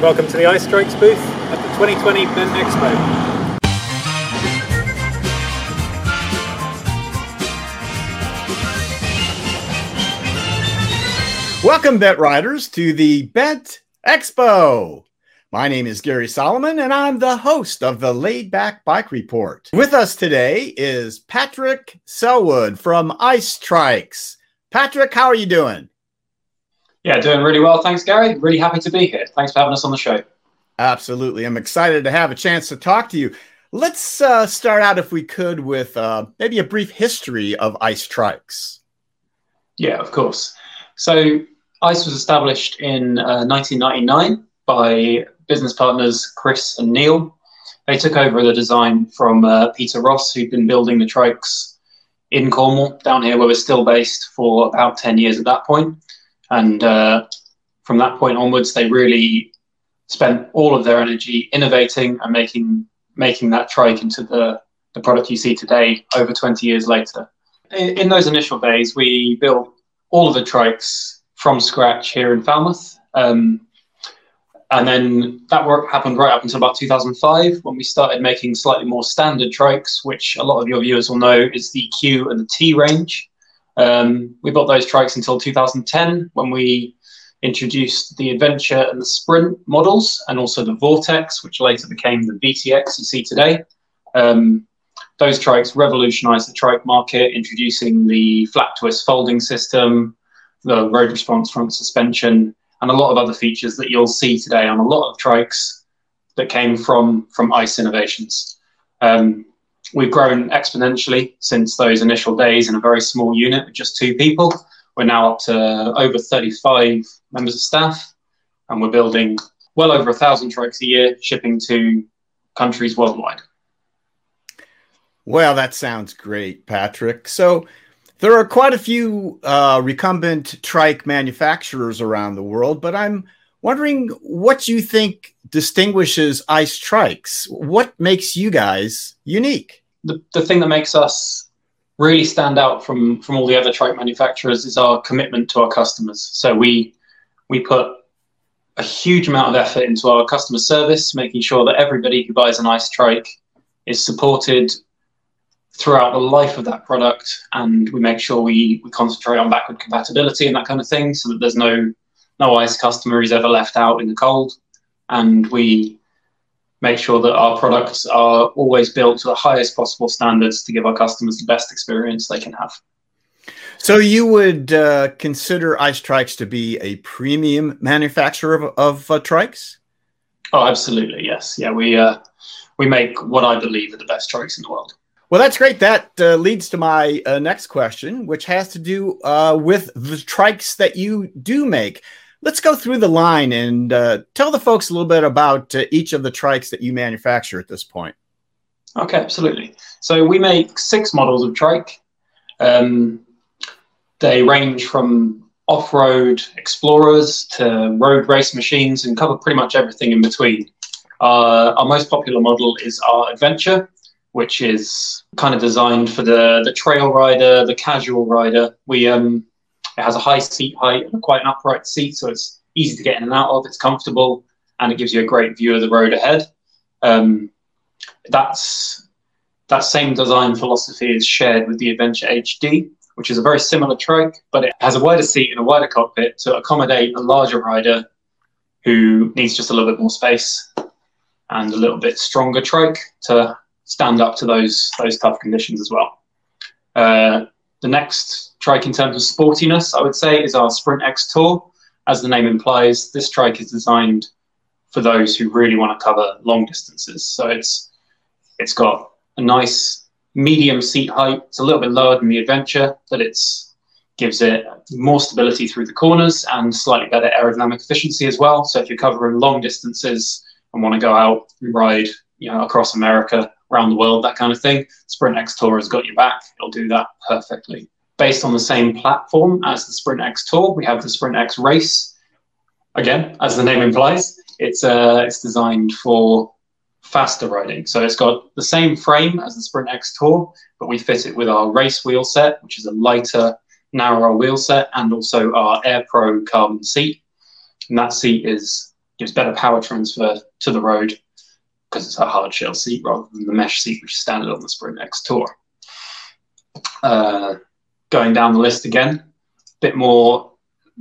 Welcome to the Ice Trikes booth at the 2020 Bent Expo. Welcome, Bent Riders, to the Bent Expo. My name is Gary Solomon, and I'm the host of the Laid Back Bike Report. With us today is Patrick Selwood from Ice Trikes. Patrick, how are you doing? Yeah, doing really well. Thanks, Gary. Really happy to be here. Thanks for having us on the show. Absolutely. I'm excited to have a chance to talk to you. Let's uh, start out, if we could, with uh, maybe a brief history of Ice Trikes. Yeah, of course. So, ICE was established in uh, 1999 by business partners Chris and Neil. They took over the design from uh, Peter Ross, who'd been building the trikes in Cornwall, down here where we're still based for about 10 years at that point. And uh, from that point onwards, they really spent all of their energy innovating and making making that trike into the, the product you see today over 20 years later. In, in those initial days, we built all of the trikes from scratch here in Falmouth. Um, and then that work happened right up until about 2005 when we started making slightly more standard trikes, which a lot of your viewers will know is the Q and the T range. Um, we built those trikes until 2010 when we introduced the Adventure and the Sprint models, and also the Vortex, which later became the VTX you see today. Um, those trikes revolutionized the trike market, introducing the flat twist folding system, the road response front suspension, and a lot of other features that you'll see today on a lot of trikes that came from from ICE innovations. Um, we've grown exponentially since those initial days in a very small unit with just two people. We're now up to over 35 members of staff, and we're building well over a thousand trikes a year, shipping to countries worldwide. Well, that sounds great, Patrick. So, there are quite a few uh, recumbent trike manufacturers around the world, but I'm wondering what you think distinguishes ice trikes. What makes you guys unique? The, the thing that makes us really stand out from, from all the other trike manufacturers is our commitment to our customers. So we we put a huge amount of effort into our customer service, making sure that everybody who buys an ice trike is supported throughout the life of that product, and we make sure we, we concentrate on backward compatibility and that kind of thing, so that there's no no ice customer is ever left out in the cold, and we make sure that our products are always built to the highest possible standards to give our customers the best experience they can have. So you would uh, consider Ice Trikes to be a premium manufacturer of, of uh, trikes? Oh, absolutely, yes. Yeah, we uh, we make what I believe are the best trikes in the world. Well, that's great. That uh, leads to my uh, next question, which has to do uh, with the trikes that you do make. Let's go through the line and uh, tell the folks a little bit about uh, each of the trikes that you manufacture at this point. Okay, absolutely. So we make six models of trike. Um, they range from off-road explorers to road race machines and cover pretty much everything in between. Uh, our most popular model is our Adventure, which is kind of designed for the, the trail rider, the casual rider. We um, it has a high seat height and quite an upright seat, so it's easy to get in and out of. It's comfortable and it gives you a great view of the road ahead. Um, that's that same design philosophy is shared with the Adventure HD, which is a very similar trike, but it has a wider seat and a wider cockpit to accommodate a larger rider who needs just a little bit more space and a little bit stronger trike to stand up to those those tough conditions as well. Uh, the next trike in terms of sportiness, I would say, is our Sprint X Tour. As the name implies, this trike is designed for those who really want to cover long distances. So it's it's got a nice medium seat height. It's a little bit lower than the Adventure, but it's gives it more stability through the corners and slightly better aerodynamic efficiency as well. So if you're covering long distances and want to go out and ride, you know, across America around the world, that kind of thing. Sprint X Tour has got your back. It'll do that perfectly. Based on the same platform as the Sprint X Tour, we have the Sprint X Race. Again, as the name implies, it's uh, it's designed for faster riding. So it's got the same frame as the Sprint X Tour, but we fit it with our race wheel set, which is a lighter, narrower wheel set, and also our Air Pro carbon seat. And that seat is gives better power transfer to the road because it's a hard shell seat rather than the mesh seat which is standard on the Sprint X Tour. Uh, going down the list again, a bit more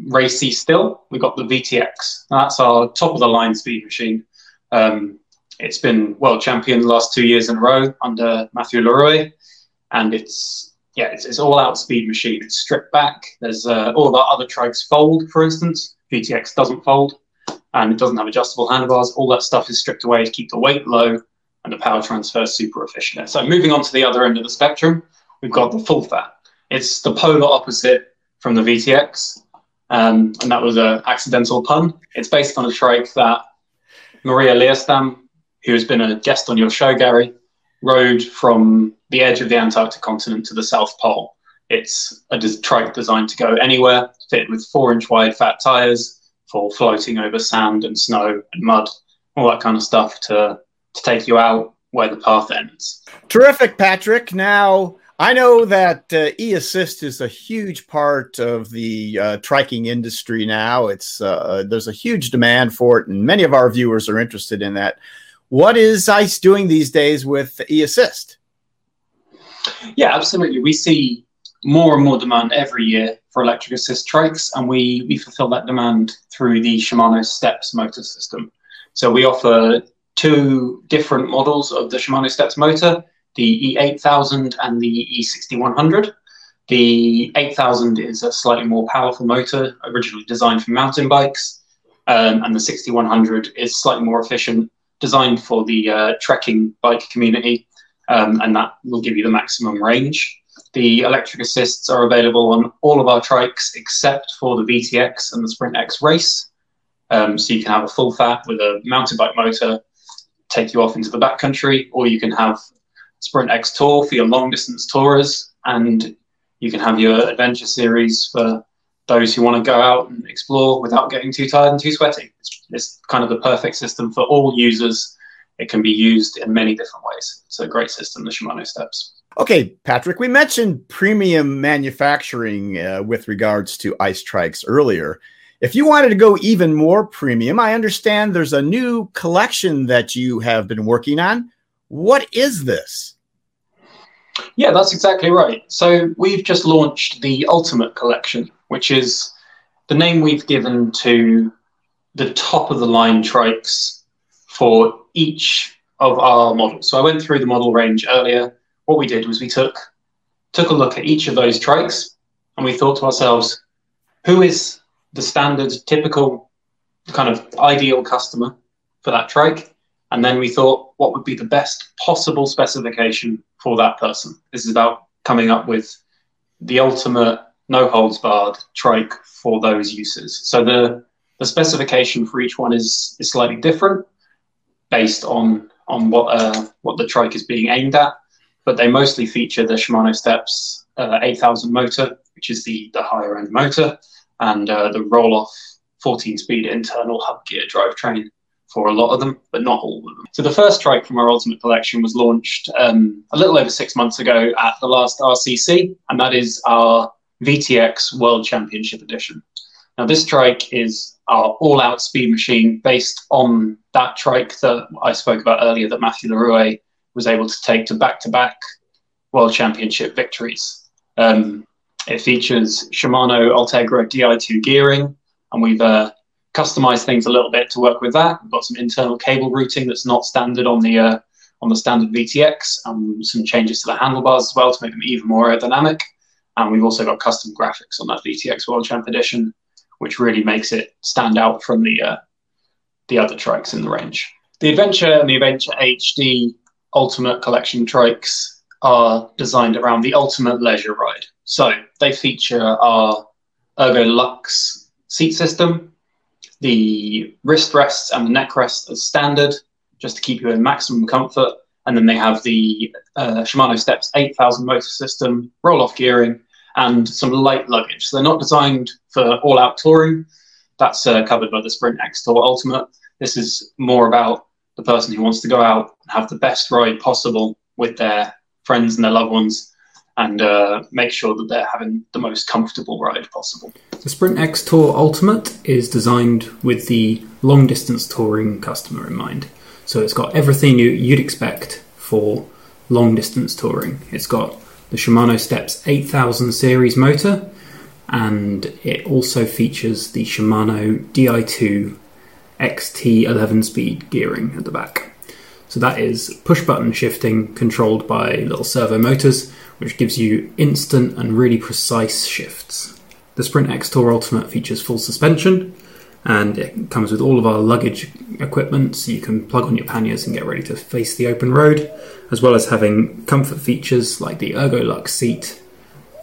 racy still. We've got the VTX. That's our top of the line speed machine. Um, it's been world champion the last two years in a row under Matthew Leroy, and it's yeah, it's, it's all out speed machine. It's stripped back. There's uh, all the other trikes fold, for instance. VTX doesn't fold, and it doesn't have adjustable handlebars. All that stuff is stripped away to keep the weight low and the power transfer super efficient. So moving on to the other end of the spectrum, we've got the full fat. It's the polar opposite from the VTX, um, and that was an accidental pun. It's based on a trike that Maria Leijerstam, who has been a guest on your show, Gary, rode from the edge of the Antarctic continent to the South Pole. It's a trike designed to go anywhere, fitted with four inch wide fat tires for floating over sand and snow and mud, all that kind of stuff to, to take you out where the path ends. Terrific, Patrick. Now, I know that uh, e-assist is a huge part of the uh, triking industry now. It's uh, there's a huge demand for it, and many of our viewers are interested in that. What is ICE doing these days with e-assist? Yeah, absolutely. We see more and more demand every year for electric assist trikes, and we we fulfill that demand through the Shimano Steps motor system. So we offer two different models of the Shimano Steps motor the E8000 and the E6100. The 8000 is a slightly more powerful motor, originally designed for mountain bikes, um, and the 6100 is slightly more efficient, designed for the uh, trekking bike community, um, and that will give you the maximum range. The electric assists are available on all of our trikes except for the VTX and the Sprint X Race. Um, so you can have a full fat with a mountain bike motor, take you off into the backcountry, or you can have Sprint X Tour for your long distance tourers, and you can have your adventure series for those who want to go out and explore without getting too tired and too sweaty. It's, it's kind of the perfect system for all users. It can be used in many different ways. It's a great system, the Shimano Steps. Okay, Patrick, we mentioned premium manufacturing uh, with regards to ice trikes earlier. If you wanted to go even more premium, I understand there's a new collection that you have been working on. What is this? Yeah, that's exactly right. So we've just launched the Ultimate Collection, which is the name we've given to the top of the line trikes for each of our models. So I went through the model range earlier. What we did was we took took a look at each of those trikes and we thought to ourselves, who is the standard, typical, kind of ideal customer for that trike? And then we thought, what would be the best possible specification for that person? This is about coming up with the ultimate no holds barred trike for those uses. So the, the specification for each one is, is slightly different based on on what uh, what the trike is being aimed at, but they mostly feature the Shimano Steps uh, 8000 motor, which is the, the higher end motor, and uh, the Rohloff 14 speed internal hub gear drivetrain for a lot of them, but not all of them. So the first trike from our Ultimate Collection was launched um, a little over six months ago at the last RCC, and that is our VTX World Championship Edition. Now this trike is our all-out speed machine based on that trike that I spoke about earlier that Matthew Leroux was able to take to back-to-back World Championship victories. Um, it features Shimano Ultegra Di2 gearing, and we've uh, customize things a little bit to work with that. We've got some internal cable routing that's not standard on the uh, on the standard VTX, and some changes to the handlebars as well to make them even more aerodynamic. And we've also got custom graphics on that VTX World Champ Edition, which really makes it stand out from the uh, the other trikes in the range. The Adventure and the Adventure HD Ultimate Collection trikes are designed around the ultimate leisure ride. So they feature our Ergo Lux seat system, the wrist rests and the neck rests as standard, just to keep you in maximum comfort. And then they have the uh, Shimano Steps 8000 motor system, Rohloff gearing, and some light luggage. So they're not designed for all out touring. That's uh, covered by the Sprint X Tour Ultimate. This is more about the person who wants to go out and have the best ride possible with their friends and their loved ones and uh, make sure that they're having the most comfortable ride possible. The Sprint X Tour Ultimate is designed with the long distance touring customer in mind. So it's got everything you, you'd expect for long distance touring. It's got the Shimano Steps 8000 series motor, and it also features the Shimano Di2 XT 11 speed gearing at the back. So that is push button shifting controlled by little servo motors, which gives you instant and really precise shifts. The Sprint X Tour Ultimate features full suspension and it comes with all of our luggage equipment so you can plug on your panniers and get ready to face the open road, as well as having comfort features like the ErgoLux seat,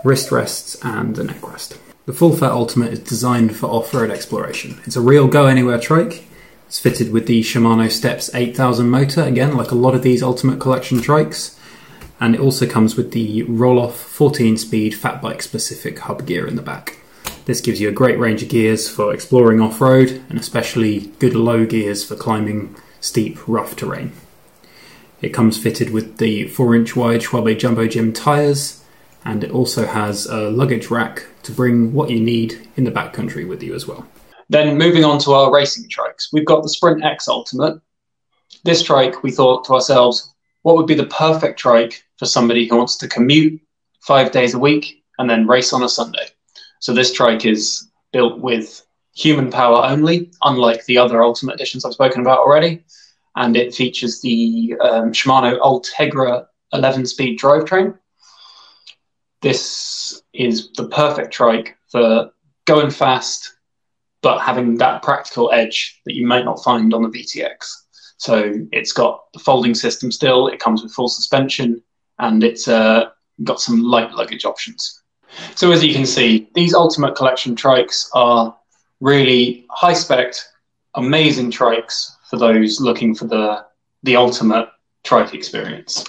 wrist rests, and a neck rest. The Full Fat Ultimate is designed for off road exploration. It's a real go anywhere trike. It's fitted with the Shimano Steps 8000 motor, again, like a lot of these Ultimate Collection trikes. And it also comes with the Rohloff 14 speed fat bike specific hub gear in the back. This gives you a great range of gears for exploring off road and especially good low gears for climbing steep, rough terrain. It comes fitted with the 4 inch wide Schwalbe Jumbo Jim tyres and it also has a luggage rack to bring what you need in the backcountry with you as well. Then moving on to our racing trikes, we've got the Sprint X Ultimate. This trike, we thought to ourselves, what would be the perfect trike for somebody who wants to commute five days a week and then race on a Sunday? So this trike is built with human power only, unlike the other Ultimate editions I've spoken about already. And it features the um, Shimano Ultegra 11 speed drivetrain this is the perfect trike for going fast, but having that practical edge that you might not find on the VTX. So it's got the folding system still, it comes with full suspension, and it's uh, got some light luggage options. So as you can see, these Ultimate Collection trikes are really high spec, amazing trikes for those looking for the the ultimate trike experience.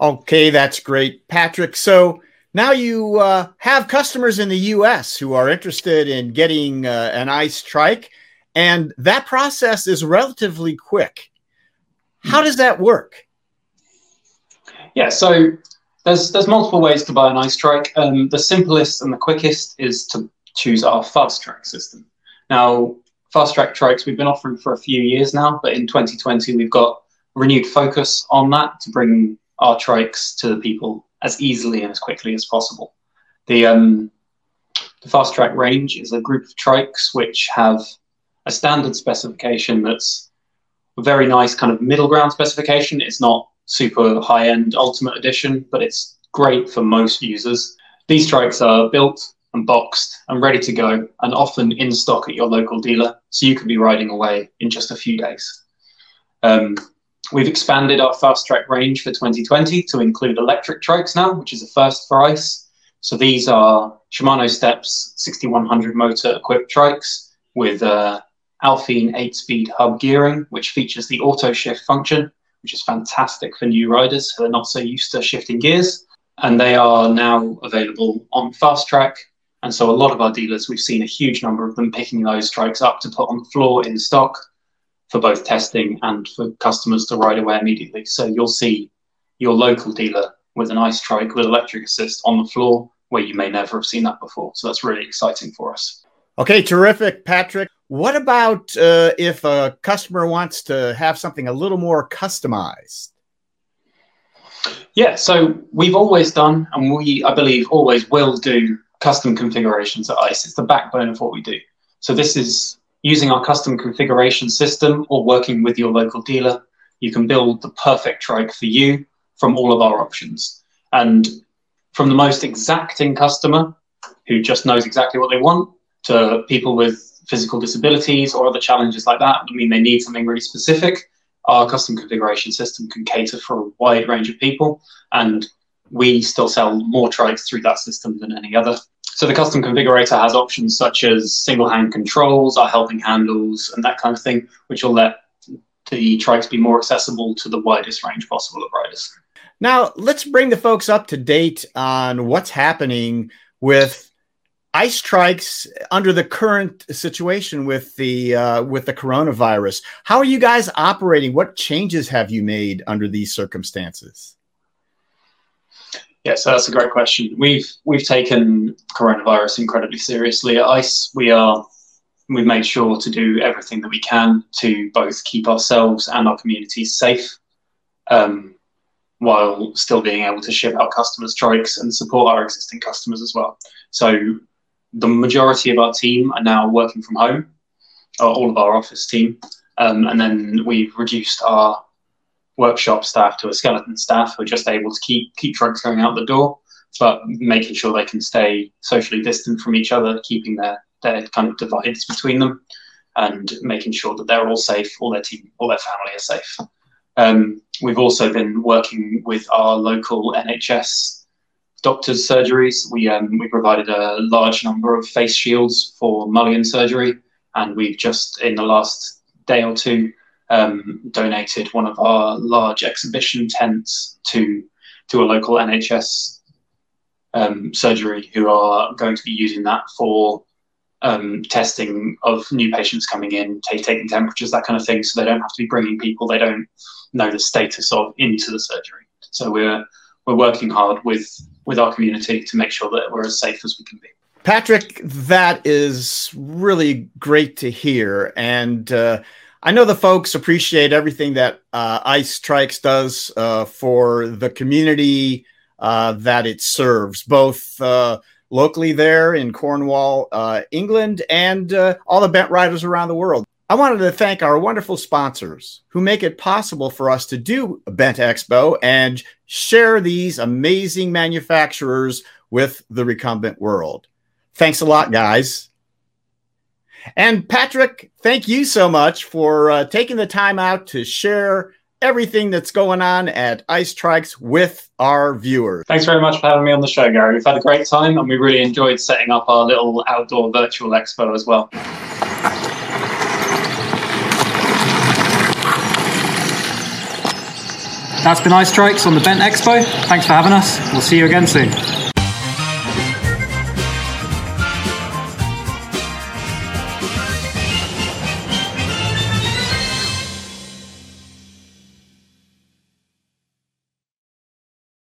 Okay, that's great, Patrick. So now you uh, have customers in the US who are interested in getting uh, an ice trike, and that process is relatively quick. How does that work? Yeah, so there's there's multiple ways to buy an ice trike. Um, the simplest and the quickest is to choose our fast track system. Now, fast track trikes we've been offering for a few years now, but in 2020 we've got renewed focus on that to bring our trikes to the people as easily and as quickly as possible. The, um, the fast track range is a group of trikes which have a standard specification that's a very nice kind of middle ground specification. It's not super high end ultimate edition, but it's great for most users. These trikes are built and boxed and ready to go and often in stock at your local dealer, so you can be riding away in just a few days. Um, We've expanded our fast track range for 2020 to include electric trikes now, which is a first for ICE. So these are Shimano Steps 6100 motor equipped trikes with uh, Alfine 8 speed hub gearing, which features the auto shift function, which is fantastic for new riders who are not so used to shifting gears. And they are now available on fast track. And so a lot of our dealers, we've seen a huge number of them picking those trikes up to put on the floor in stock for both testing and for customers to ride away immediately. So you'll see your local dealer with an ice trike with electric assist on the floor where you may never have seen that before. So that's really exciting for us. Okay, terrific, Patrick. What about uh, if a customer wants to have something a little more customized? Yeah, so we've always done, and we, I believe, always will do custom configurations at ICE. It's the backbone of what we do. So this is using our custom configuration system or working with your local dealer, you can build the perfect trike for you from all of our options. And from the most exacting customer who just knows exactly what they want to people with physical disabilities or other challenges like that, I mean, they need something really specific. Our custom configuration system can cater for a wide range of people, and we still sell more trikes through that system than any other. So the custom configurator has options such as single hand controls, our helping handles, and that kind of thing, which will let the trikes be more accessible to the widest range possible of riders. Now, let's bring the folks up to date on what's happening with ice trikes under the current situation with the uh, with the coronavirus. How are you guys operating? What changes have you made under these circumstances? Yeah, so that's a great question. We've we've taken coronavirus incredibly seriously at ICE. We are we've made sure to do everything that we can to both keep ourselves and our communities safe, um, while still being able to ship out customers' trikes and support our existing customers as well. So the majority of our team are now working from home, all of our office team, um, and then we've reduced our workshop staff to a skeleton staff who are just able to keep keep trikes going out the door, but making sure they can stay socially distant from each other, keeping their their kind of divides between them, and making sure that they're all safe, all their team, all their family are safe. Um, we've also been working with our local NHS doctors' surgeries. We um, we provided a large number of face shields for Mullion surgery, and we've just in the last day or two um, donated one of our large exhibition tents to to a local NHS um, surgery who are going to be using that for um, testing of new patients coming in, t- taking temperatures, that kind of thing, so they don't have to be bringing people they don't know the status of into the surgery. So we're we're working hard with with our community to make sure that we're as safe as we can be. Patrick, that is really great to hear, and. Uh, I know the folks appreciate everything that uh, Ice Trikes does uh, for the community uh, that it serves, both uh, locally there in Cornwall, uh, England, and uh, all the bent riders around the world. I wanted to thank our wonderful sponsors who make it possible for us to do Bent Expo and share these amazing manufacturers with the recumbent world. Thanks a lot, guys. And Patrick, thank you so much for uh, taking the time out to share everything that's going on at Ice Trikes with our viewers. Thanks very much for having me on the show, Gary. We've had a great time and we really enjoyed setting up our little outdoor virtual expo as well. That's been Ice Trikes on the Bent Expo. Thanks for having us. We'll see you again soon.